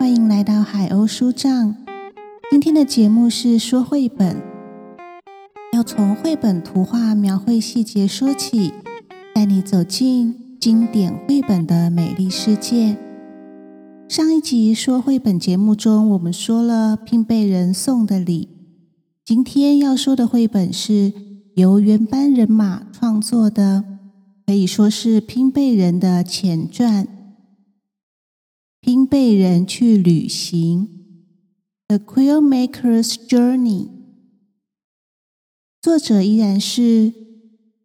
欢迎来到海鸥书帐。今天的节目是说绘本，要从绘本图画描绘细节说起，带你走进经典绘本的美丽世界。上一集说绘本节目中，我们说了拼贝人送的礼。今天要说的绘本是由原班人马创作的，可以说是拼贝人的前传。拼贝人去旅行，《The Quill Maker's Journey》。作者依然是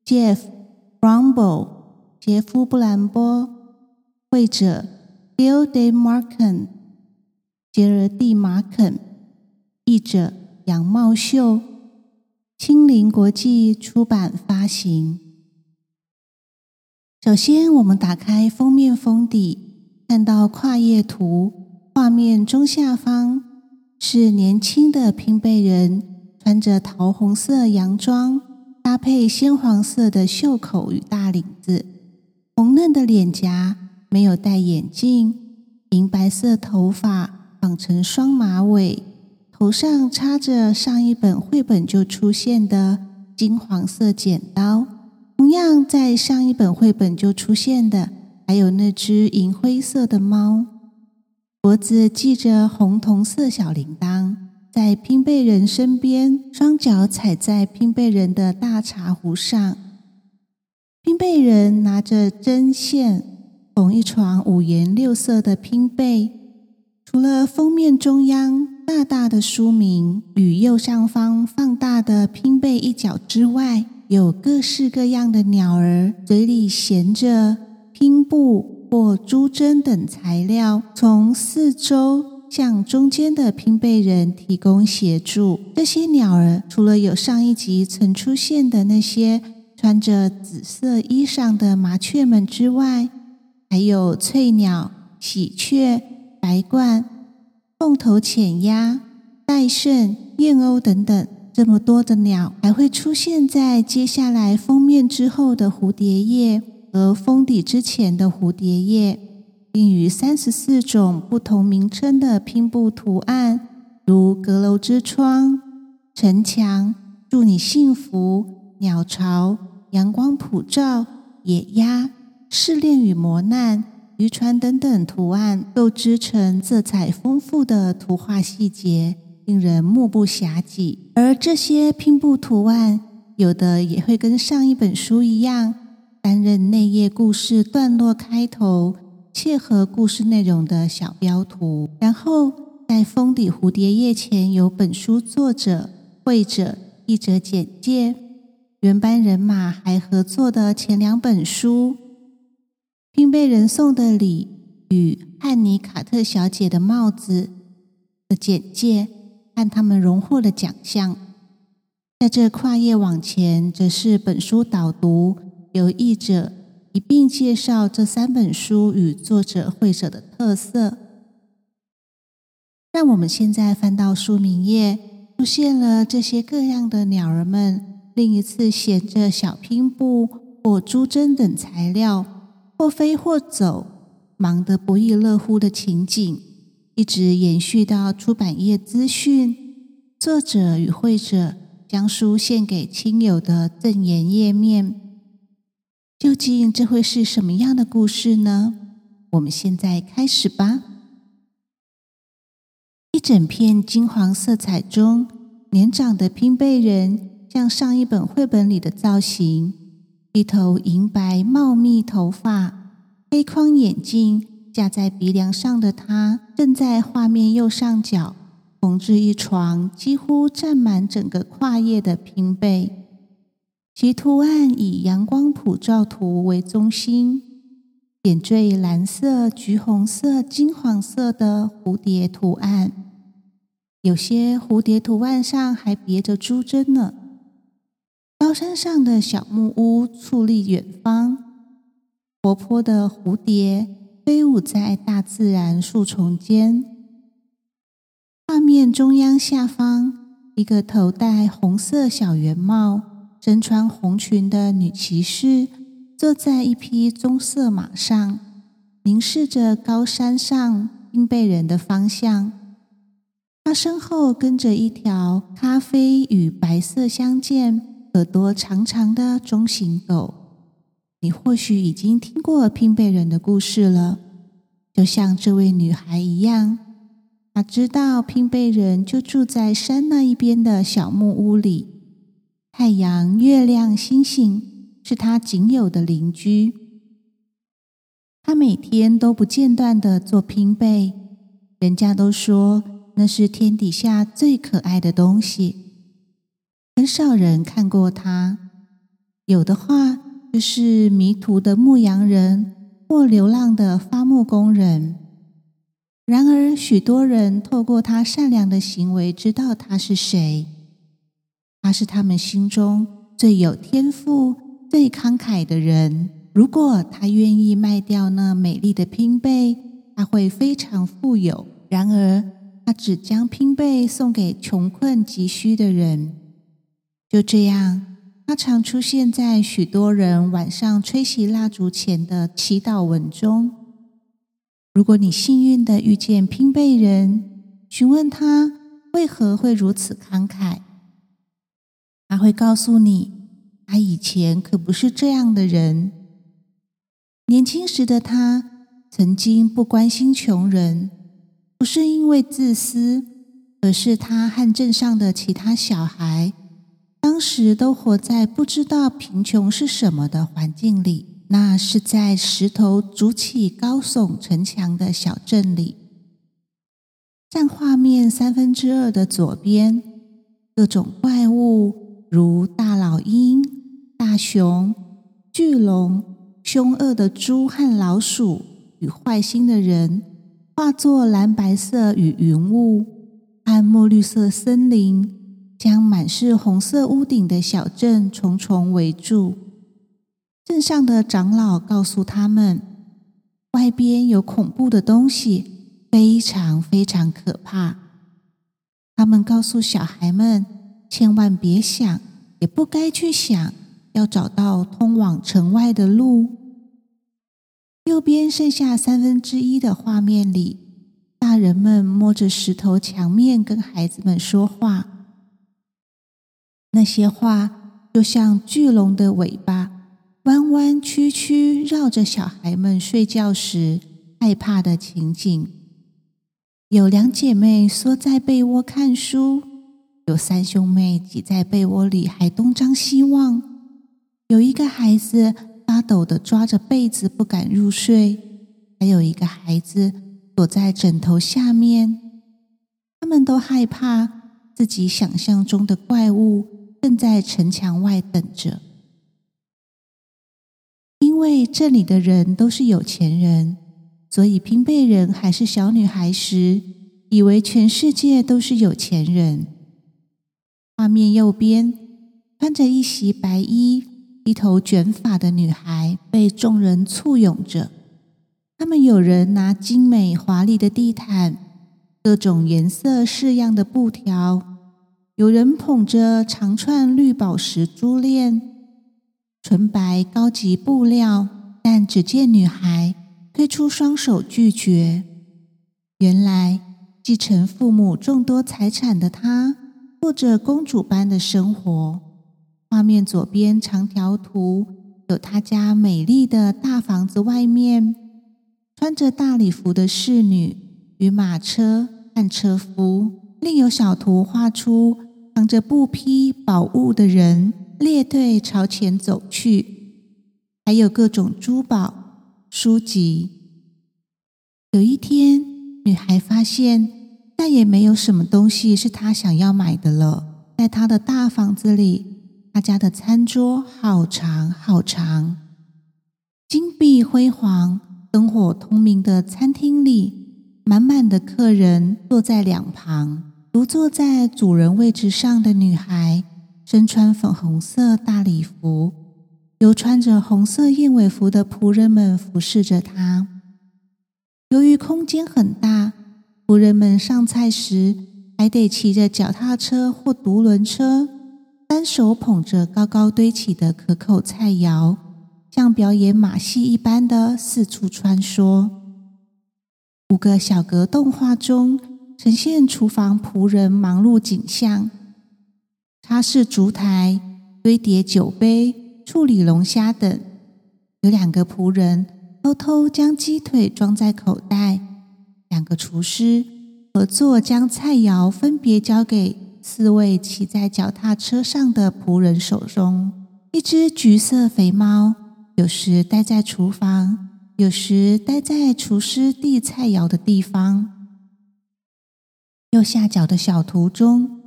Jeff Brumble，杰夫·布兰波。绘者 Bill De Marken，杰尔蒂·马肯。译者杨茂秀，青林国际出版发行。首先，我们打开封面封底。看到跨页图，画面中下方是年轻的拼背人，穿着桃红色洋装，搭配鲜黄色的袖口与大领子，红嫩的脸颊，没有戴眼镜，银白色头发绑成双马尾，头上插着上一本绘本就出现的金黄色剪刀，同样在上一本绘本就出现的。还有那只银灰色的猫，脖子系着红铜色小铃铛，在拼贝人身边，双脚踩在拼贝人的大茶壶上。拼贝人拿着针线缝一床五颜六色的拼贝。除了封面中央大大的书名与右上方放大的拼贝一角之外，有各式各样的鸟儿，嘴里衔着。布或珠针等材料，从四周向中间的拼背人提供协助。这些鸟儿除了有上一集曾出现的那些穿着紫色衣裳的麻雀们之外，还有翠鸟、喜鹊、白鹳、凤头浅鸭、戴胜、燕鸥等等。这么多的鸟，还会出现在接下来封面之后的蝴蝶页。和封底之前的蝴蝶叶，并与三十四种不同名称的拼布图案，如阁楼之窗、城墙、祝你幸福、鸟巢、阳光普照、野鸭、试炼与磨难、渔船等等图案，构织成色彩丰富的图画细节，令人目不暇接。而这些拼布图案，有的也会跟上一本书一样。担任内页故事段落开头切合故事内容的小标图，然后在封底蝴蝶页前有本书作者、绘者、译者简介。原班人马还合作的前两本书《拼被人送的礼》与《汉尼卡特小姐的帽子》的简介和他们荣获的奖项。在这跨页往前，则是本书导读。有译者一并介绍这三本书与作者绘者的特色。让我们现在翻到书名页，出现了这些各样的鸟儿们，另一次衔着小拼布或珠针等材料，或飞或走，忙得不亦乐乎的情景，一直延续到出版业资讯。作者与绘者将书献给亲友的赠言页面。究竟这会是什么样的故事呢？我们现在开始吧。一整片金黄色彩中，年长的拼贝人像上一本绘本里的造型，一头银白茂密头发、黑框眼镜架在鼻梁上的他，正在画面右上角缝制一床几乎占满整个跨页的拼贝。其图案以阳光普照图为中心，点缀蓝色、橘红色、金黄色的蝴蝶图案，有些蝴蝶图案上还别着珠针呢。高山上的小木屋矗立远方，活泼的蝴蝶飞舞在大自然树丛间。画面中央下方，一个头戴红色小圆帽。身穿红裙的女骑士坐在一匹棕色马上，凝视着高山上拼贝人的方向。她身后跟着一条咖啡与白色相间、耳朵长长的中型狗。你或许已经听过拼贝人的故事了，就像这位女孩一样，她知道拼贝人就住在山那一边的小木屋里。太阳、月亮、星星是他仅有的邻居。他每天都不间断的做拼贝，人家都说那是天底下最可爱的东西。很少人看过他，有的话。就是迷途的牧羊人或流浪的伐木工人。然而，许多人透过他善良的行为知道他是谁。他是他们心中最有天赋、最慷慨的人。如果他愿意卖掉那美丽的拼贝，他会非常富有。然而，他只将拼贝送给穷困急需的人。就这样。他常出现在许多人晚上吹熄蜡烛前的祈祷文中。如果你幸运的遇见拼贝人，询问他为何会如此慷慨，他会告诉你，他以前可不是这样的人。年轻时的他曾经不关心穷人，不是因为自私，而是他和镇上的其他小孩。当时都活在不知道贫穷是什么的环境里，那是在石头筑起高耸城墙的小镇里。占画面三分之二的左边，各种怪物如大老鹰、大熊、巨龙、凶恶的猪和老鼠与坏心的人，化作蓝白色与云雾和墨绿色森林。将满是红色屋顶的小镇重重围住。镇上的长老告诉他们，外边有恐怖的东西，非常非常可怕。他们告诉小孩们，千万别想，也不该去想，要找到通往城外的路。右边剩下三分之一的画面里，大人们摸着石头墙面跟孩子们说话。那些话就像巨龙的尾巴，弯弯曲曲绕着小孩们睡觉时害怕的情景。有两姐妹缩在被窝看书，有三兄妹挤在被窝里还东张西望，有一个孩子发抖的抓着被子不敢入睡，还有一个孩子躲在枕头下面。他们都害怕自己想象中的怪物。正在城墙外等着，因为这里的人都是有钱人，所以拼贝人还是小女孩时，以为全世界都是有钱人。画面右边，穿着一袭白衣、一头卷发的女孩被众人簇拥着，他们有人拿精美华丽的地毯，各种颜色式样的布条。有人捧着长串绿宝石珠链、纯白高级布料，但只见女孩推出双手拒绝。原来继承父母众多财产的她，过着公主般的生活。画面左边长条图有她家美丽的大房子，外面穿着大礼服的侍女与马车和车夫。另有小图画出。扛着布匹宝物的人列队朝前走去，还有各种珠宝、书籍。有一天，女孩发现再也没有什么东西是他想要买的了。在他的大房子里，他家的餐桌好长好长，金碧辉煌、灯火通明的餐厅里，满满的客人坐在两旁。独坐在主人位置上的女孩，身穿粉红色大礼服，由穿着红色燕尾服的仆人们服侍着她。由于空间很大，仆人们上菜时还得骑着脚踏车或独轮车，单手捧着高高堆起的可口菜肴，像表演马戏一般的四处穿梭。五个小格动画中呈现厨房仆人忙碌景象，擦拭烛台、堆叠酒杯、处理龙虾等。有两个仆人偷偷将鸡腿装在口袋，两个厨师合作将菜肴分别交给四位骑在脚踏车上的仆人手中。一只橘色肥猫有时待在厨房，有时待在厨师递菜肴的地方。右下角的小图中，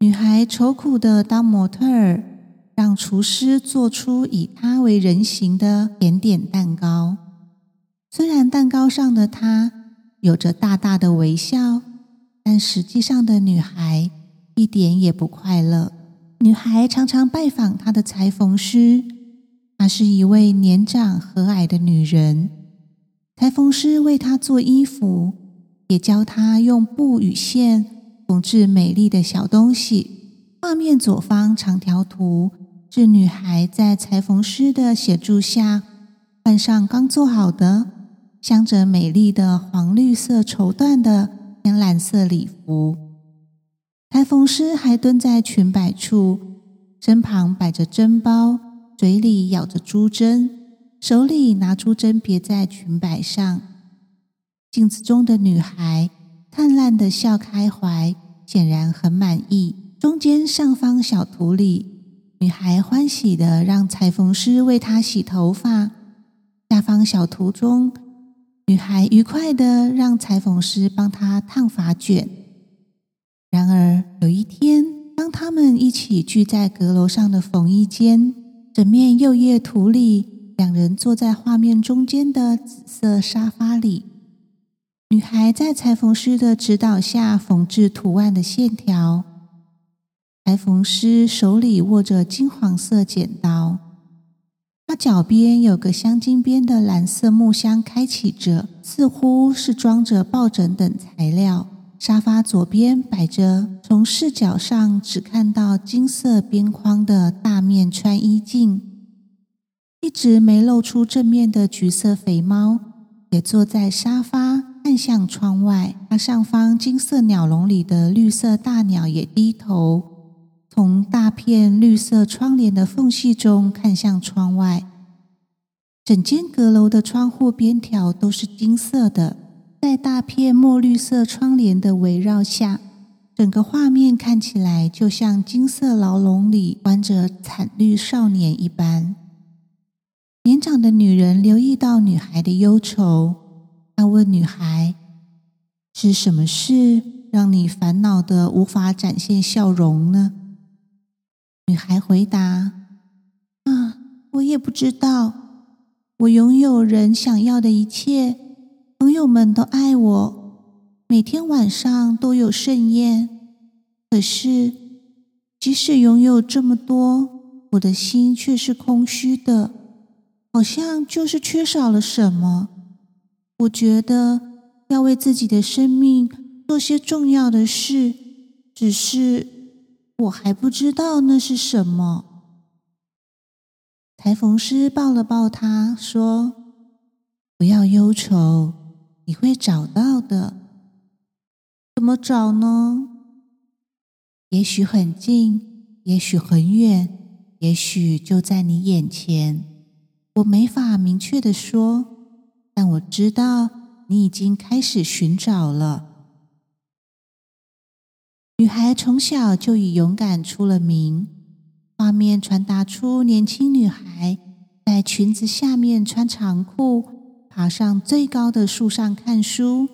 女孩愁苦的当模特儿。让厨师做出以她为人形的甜点蛋糕。虽然蛋糕上的她有着大大的微笑，但实际上的女孩一点也不快乐。女孩常常拜访她的裁缝师，她是一位年长和蔼的女人。裁缝师为她做衣服，也教她用布与线缝制美丽的小东西。画面左方长条图。是女孩在裁缝师的协助下，换上刚做好的、镶着美丽的黄绿色绸缎的天蓝色礼服。裁缝师还蹲在裙摆处，身旁摆着针包，嘴里咬着珠针，手里拿珠针别在裙摆上。镜子中的女孩灿烂的笑开怀，显然很满意。中间上方小图里。女孩欢喜的让裁缝师为她洗头发。下方小图中，女孩愉快的让裁缝师帮她烫发卷。然而有一天，当他们一起聚在阁楼上的缝衣间，整面釉叶图里，两人坐在画面中间的紫色沙发里。女孩在裁缝师的指导下缝制图案的线条。裁缝师手里握着金黄色剪刀，他脚边有个镶金边的蓝色木箱，开启着，似乎是装着抱枕等材料。沙发左边摆着从视角上只看到金色边框的大面穿衣镜，一直没露出正面的橘色肥猫也坐在沙发，看向窗外。它上方金色鸟笼里的绿色大鸟也低头。从大片绿色窗帘的缝隙中看向窗外，整间阁楼的窗户边条都是金色的。在大片墨绿色窗帘的围绕下，整个画面看起来就像金色牢笼里关着惨绿少年一般。年长的女人留意到女孩的忧愁，她问女孩：“是什么事让你烦恼的无法展现笑容呢？”女孩回答：“啊，我也不知道。我拥有人想要的一切，朋友们都爱我，每天晚上都有盛宴。可是，即使拥有这么多，我的心却是空虚的，好像就是缺少了什么。我觉得要为自己的生命做些重要的事，只是……”我还不知道那是什么。裁缝师抱了抱他，说：“不要忧愁，你会找到的。怎么找呢？也许很近，也许很远，也许就在你眼前。我没法明确的说，但我知道你已经开始寻找了。”女孩从小就以勇敢出了名。画面传达出年轻女孩在裙子下面穿长裤，爬上最高的树上看书。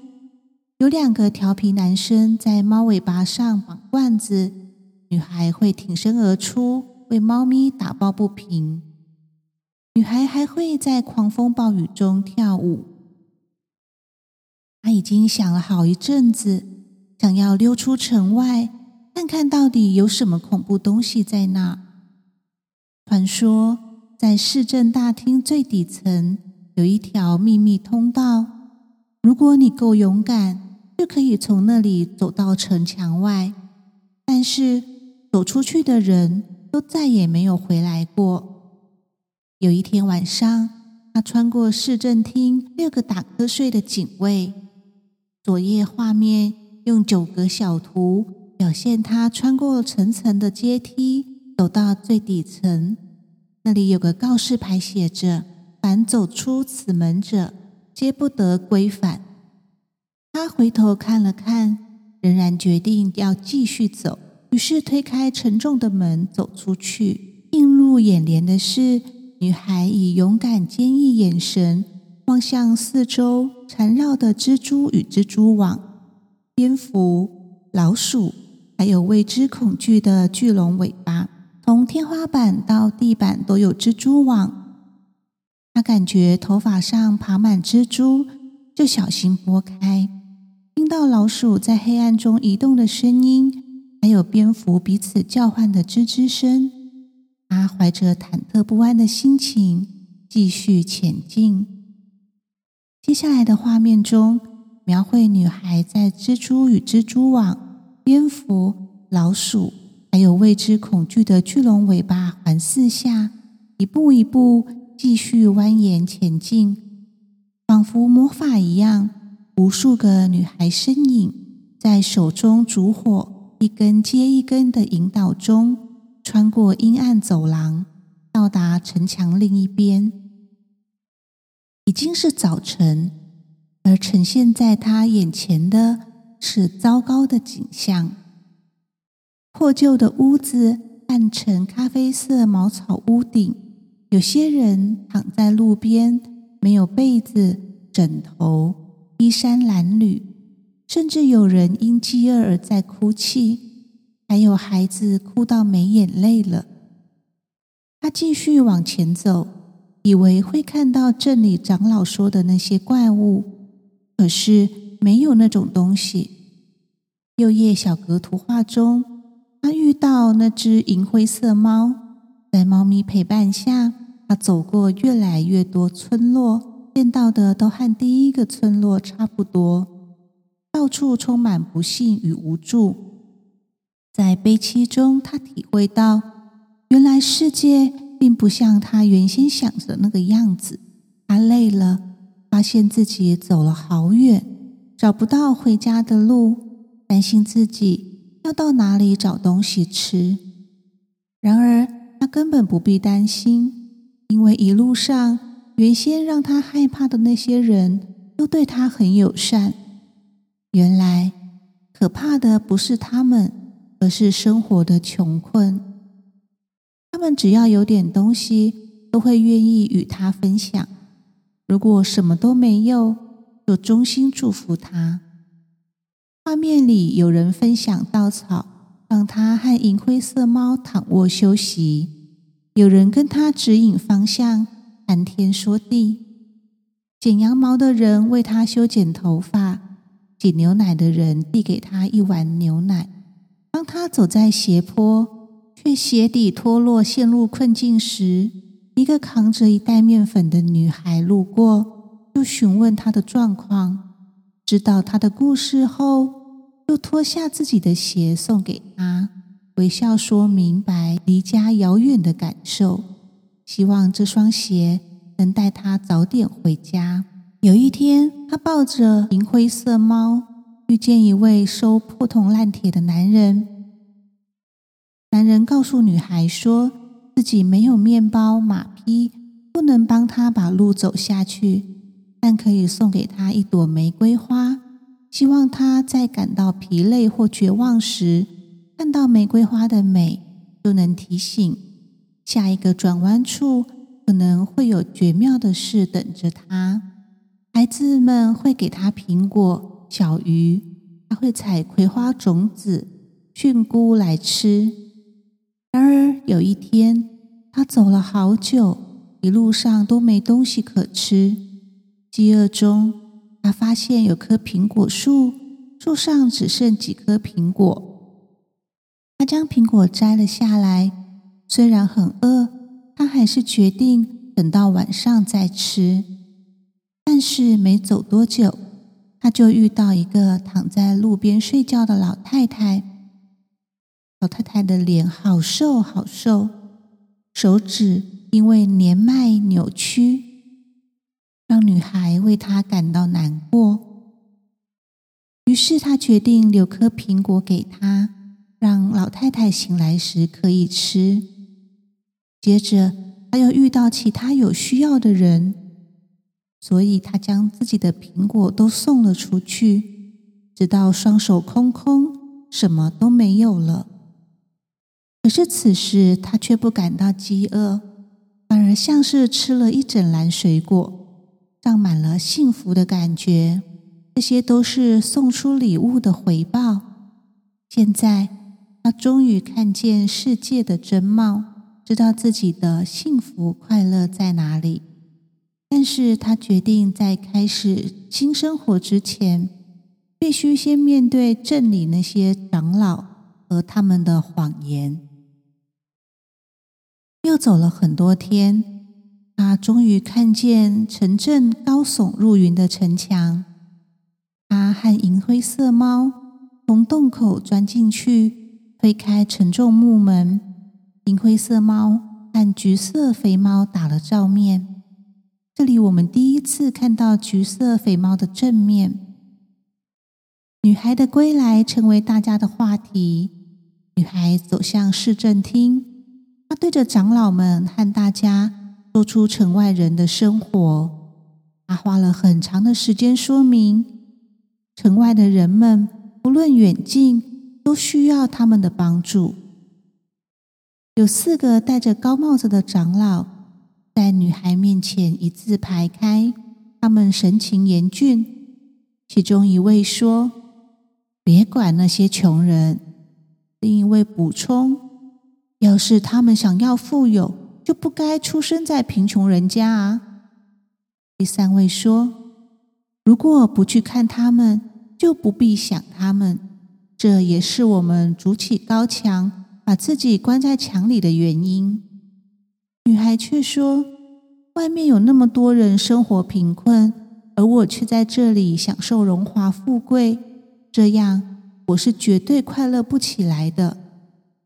有两个调皮男生在猫尾巴上绑罐子，女孩会挺身而出为猫咪打抱不平。女孩还会在狂风暴雨中跳舞。她已经想了好一阵子。想要溜出城外，看看到底有什么恐怖东西在那。传说在市政大厅最底层有一条秘密通道，如果你够勇敢，就可以从那里走到城墙外。但是走出去的人都再也没有回来过。有一天晚上，他穿过市政厅六个打瞌睡的警卫。昨夜画面用九格小图表现他穿过层层的阶梯，走到最底层，那里有个告示牌，写着：“凡走出此门者，皆不得归返。”他回头看了看，仍然决定要继续走，于是推开沉重的门，走出去。映入眼帘的是，女孩以勇敢坚毅眼神。望向四周缠绕的蜘蛛与蜘蛛网、蝙蝠、老鼠，还有未知恐惧的巨龙尾巴，从天花板到地板都有蜘蛛网。他感觉头发上爬满蜘蛛，就小心拨开。听到老鼠在黑暗中移动的声音，还有蝙蝠彼此叫唤的吱吱声，他怀着忐忑不安的心情继续前进。接下来的画面中，描绘女孩在蜘蛛与蜘蛛网、蝙蝠、老鼠，还有未知恐惧的巨龙尾巴环伺下，一步一步继续蜿蜒前进，仿佛魔法一样。无数个女孩身影在手中烛火一根接一根的引导中，穿过阴暗走廊，到达城墙另一边。已经是早晨，而呈现在他眼前的是糟糕的景象：破旧的屋子，暗沉咖啡色茅草屋顶，有些人躺在路边，没有被子、枕头，衣衫褴褛，甚至有人因饥饿而在哭泣，还有孩子哭到没眼泪了。他继续往前走。以为会看到镇里长老说的那些怪物，可是没有那种东西。右页小格图画中，他遇到那只银灰色猫，在猫咪陪伴下，他走过越来越多村落，见到的都和第一个村落差不多，到处充满不幸与无助。在悲戚中，他体会到，原来世界。并不像他原先想的那个样子。他累了，发现自己走了好远，找不到回家的路，担心自己要到哪里找东西吃。然而，他根本不必担心，因为一路上原先让他害怕的那些人都对他很友善。原来，可怕的不是他们，而是生活的穷困。他们只要有点东西，都会愿意与他分享；如果什么都没有，就衷心祝福他。画面里有人分享稻草，让他和银灰色猫躺卧休息；有人跟他指引方向，谈天说地；剪羊毛的人为他修剪头发；挤牛奶的人递给他一碗牛奶。当他走在斜坡。却鞋底脱落，陷入困境时，一个扛着一袋面粉的女孩路过，就询问她的状况。知道她的故事后，又脱下自己的鞋送给她，微笑说明白离家遥远的感受，希望这双鞋能带她早点回家。有一天，她抱着银灰色猫，遇见一位收破铜烂铁的男人。男人告诉女孩说，自己没有面包、马匹，不能帮他把路走下去，但可以送给他一朵玫瑰花，希望他在感到疲累或绝望时，看到玫瑰花的美，就能提醒下一个转弯处可能会有绝妙的事等着他。孩子们会给他苹果、小鱼，他会采葵花种子、菌菇来吃。然而有一天，他走了好久，一路上都没东西可吃。饥饿中，他发现有棵苹果树，树上只剩几颗苹果。他将苹果摘了下来，虽然很饿，他还是决定等到晚上再吃。但是没走多久，他就遇到一个躺在路边睡觉的老太太。老太太的脸好瘦好瘦，手指因为年迈扭曲，让女孩为她感到难过。于是她决定留颗苹果给她，让老太太醒来时可以吃。接着她又遇到其他有需要的人，所以他将自己的苹果都送了出去，直到双手空空，什么都没有了。可是此时他却不感到饥饿，反而像是吃了一整篮水果，胀满了幸福的感觉。这些都是送出礼物的回报。现在他终于看见世界的真貌，知道自己的幸福快乐在哪里。但是他决定在开始新生活之前，必须先面对镇里那些长老和他们的谎言。又走了很多天，他终于看见城镇高耸入云的城墙。他和银灰色猫从洞口钻进去，推开沉重木门。银灰色猫和橘色肥猫打了照面。这里我们第一次看到橘色肥猫的正面。女孩的归来成为大家的话题。女孩走向市政厅。他对着长老们和大家说出城外人的生活。他花了很长的时间说明，城外的人们不论远近，都需要他们的帮助。有四个戴着高帽子的长老在女孩面前一字排开，他们神情严峻。其中一位说：“别管那些穷人。”另一位补充。要是他们想要富有，就不该出生在贫穷人家啊！第三位说：“如果不去看他们，就不必想他们。这也是我们筑起高墙，把自己关在墙里的原因。”女孩却说：“外面有那么多人生活贫困，而我却在这里享受荣华富贵，这样我是绝对快乐不起来的。”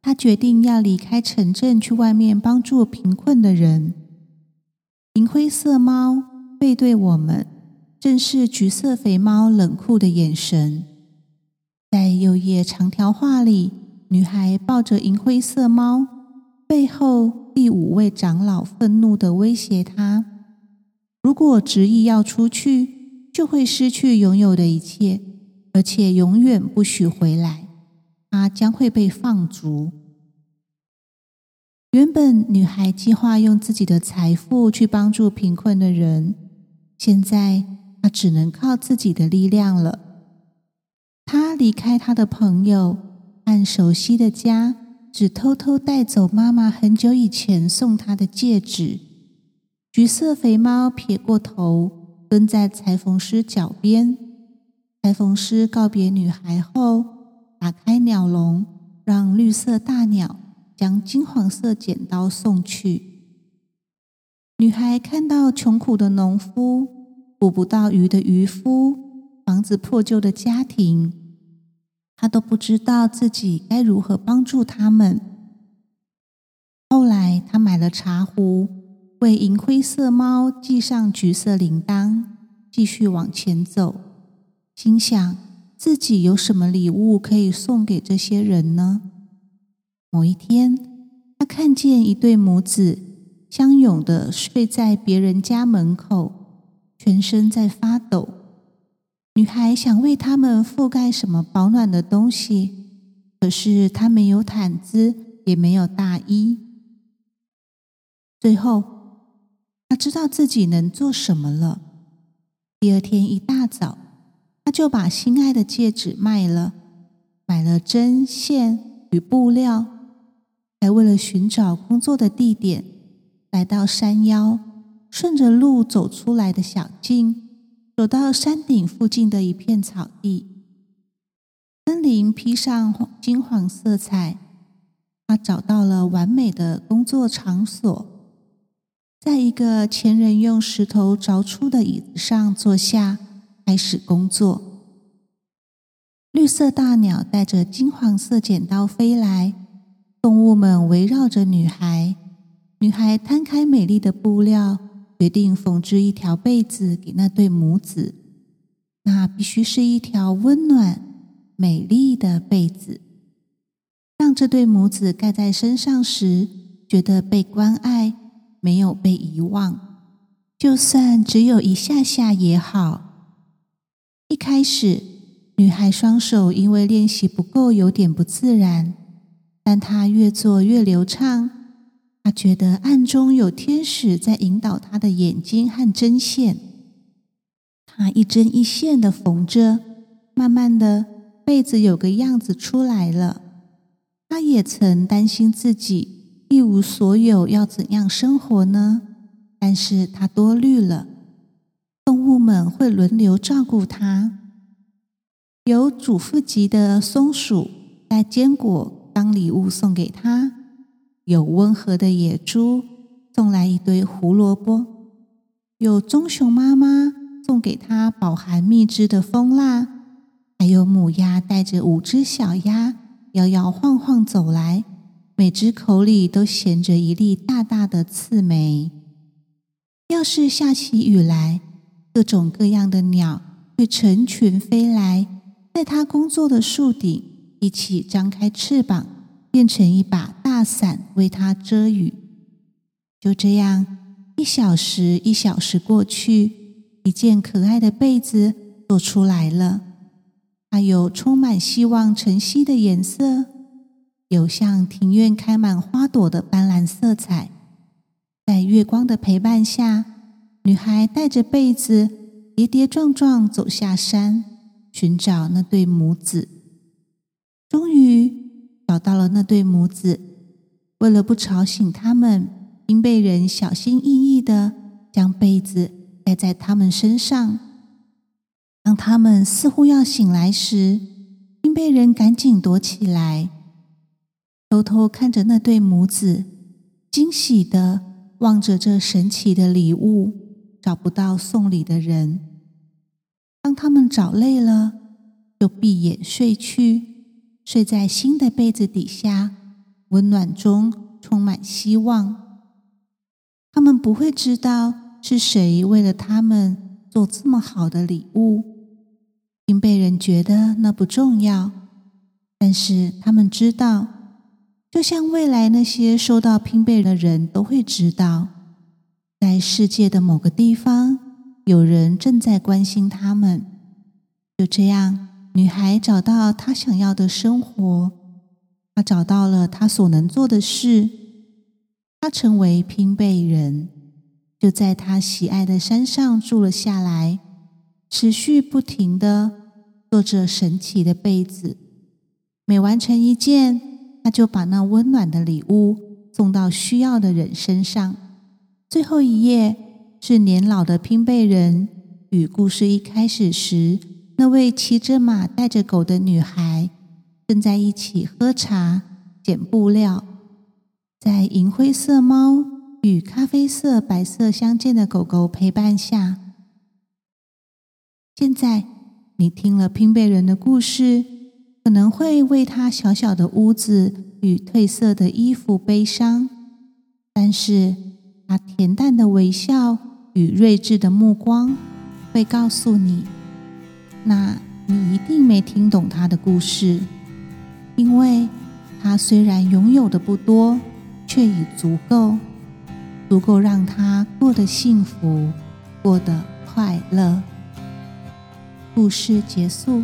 他决定要离开城镇，去外面帮助贫困的人。银灰色猫背对我们，正是橘色肥猫冷酷的眼神。在右页长条画里，女孩抱着银灰色猫，背后第五位长老愤怒的威胁她：如果执意要出去，就会失去拥有的一切，而且永远不许回来。他将会被放逐。原本女孩计划用自己的财富去帮助贫困的人，现在她只能靠自己的力量了。她离开她的朋友和熟悉的家，只偷偷带走妈妈很久以前送她的戒指。橘色肥猫撇过头，蹲在裁缝师脚边。裁缝师告别女孩后。打开鸟笼，让绿色大鸟将金黄色剪刀送去。女孩看到穷苦的农夫、捕不到鱼的渔夫、房子破旧的家庭，她都不知道自己该如何帮助他们。后来，她买了茶壶，为银灰色猫系上橘色铃铛，继续往前走，心想。自己有什么礼物可以送给这些人呢？某一天，他看见一对母子相拥的睡在别人家门口，全身在发抖。女孩想为他们覆盖什么保暖的东西，可是她没有毯子，也没有大衣。最后，她知道自己能做什么了。第二天一大早。他就把心爱的戒指卖了，买了针线与布料，还为了寻找工作的地点，来到山腰，顺着路走出来的小径，走到山顶附近的一片草地。森林披上金黄色彩，他找到了完美的工作场所，在一个前人用石头凿出的椅子上坐下。开始工作。绿色大鸟带着金黄色剪刀飞来，动物们围绕着女孩。女孩摊开美丽的布料，决定缝制一条被子给那对母子。那必须是一条温暖、美丽的被子，让这对母子盖在身上时，觉得被关爱，没有被遗忘。就算只有一下下也好。一开始，女孩双手因为练习不够，有点不自然，但她越做越流畅。她觉得暗中有天使在引导她的眼睛和针线。她一针一线的缝着，慢慢的被子有个样子出来了。她也曾担心自己一无所有，要怎样生活呢？但是她多虑了，们会轮流照顾它。有主妇级的松鼠带坚果当礼物送给他，有温和的野猪送来一堆胡萝卜，有棕熊妈妈。送给他饱含蜜汁的蜂蜡，还有母鸭带着五只小鸭摇摇晃晃走来，每只口里都衔着一粒大大的刺梅。要是下起雨来，各种各样的鸟会成群飞来，在他工作的树顶一起张开翅膀，变成一把大伞为他遮雨。就这样，一小时一小时过去。一件可爱的被子做出来了，它有充满希望晨曦的颜色，有像庭院开满花朵的斑斓色彩。在月光的陪伴下，女孩带着被子跌跌撞撞走下山，寻找那对母子。终于找到了那对母子。为了不吵醒他们，因被人小心翼翼的将被子。盖在他们身上。当他们似乎要醒来时，并被人赶紧躲起来，偷偷看着那对母子，惊喜的望着这神奇的礼物，找不到送礼的人。当他们找累了，就闭眼睡去，睡在新的被子底下，温暖中充满希望。他们不会知道。是谁为了他们做这么好的礼物？因被人觉得那不重要，但是他们知道，就像未来那些收到拼贝的人都会知道，在世界的某个地方，有人正在关心他们。就这样，女孩找到她想要的生活，她找到了她所能做的事，她成为拼贝人。就在她喜爱的山上住了下来，持续不停的做着神奇的被子。每完成一件，他就把那温暖的礼物送到需要的人身上。最后一页是年老的拼贝人与故事一开始时那位骑着马带着狗的女孩正在一起喝茶、捡布料，在银灰色猫。与咖啡色、白色相间的狗狗陪伴下，现在你听了拼贝人的故事，可能会为他小小的屋子与褪色的衣服悲伤，但是他恬淡的微笑与睿智的目光会告诉你，那你一定没听懂他的故事，因为他虽然拥有的不多，却已足够。足够让他过得幸福，过得快乐。故事结束。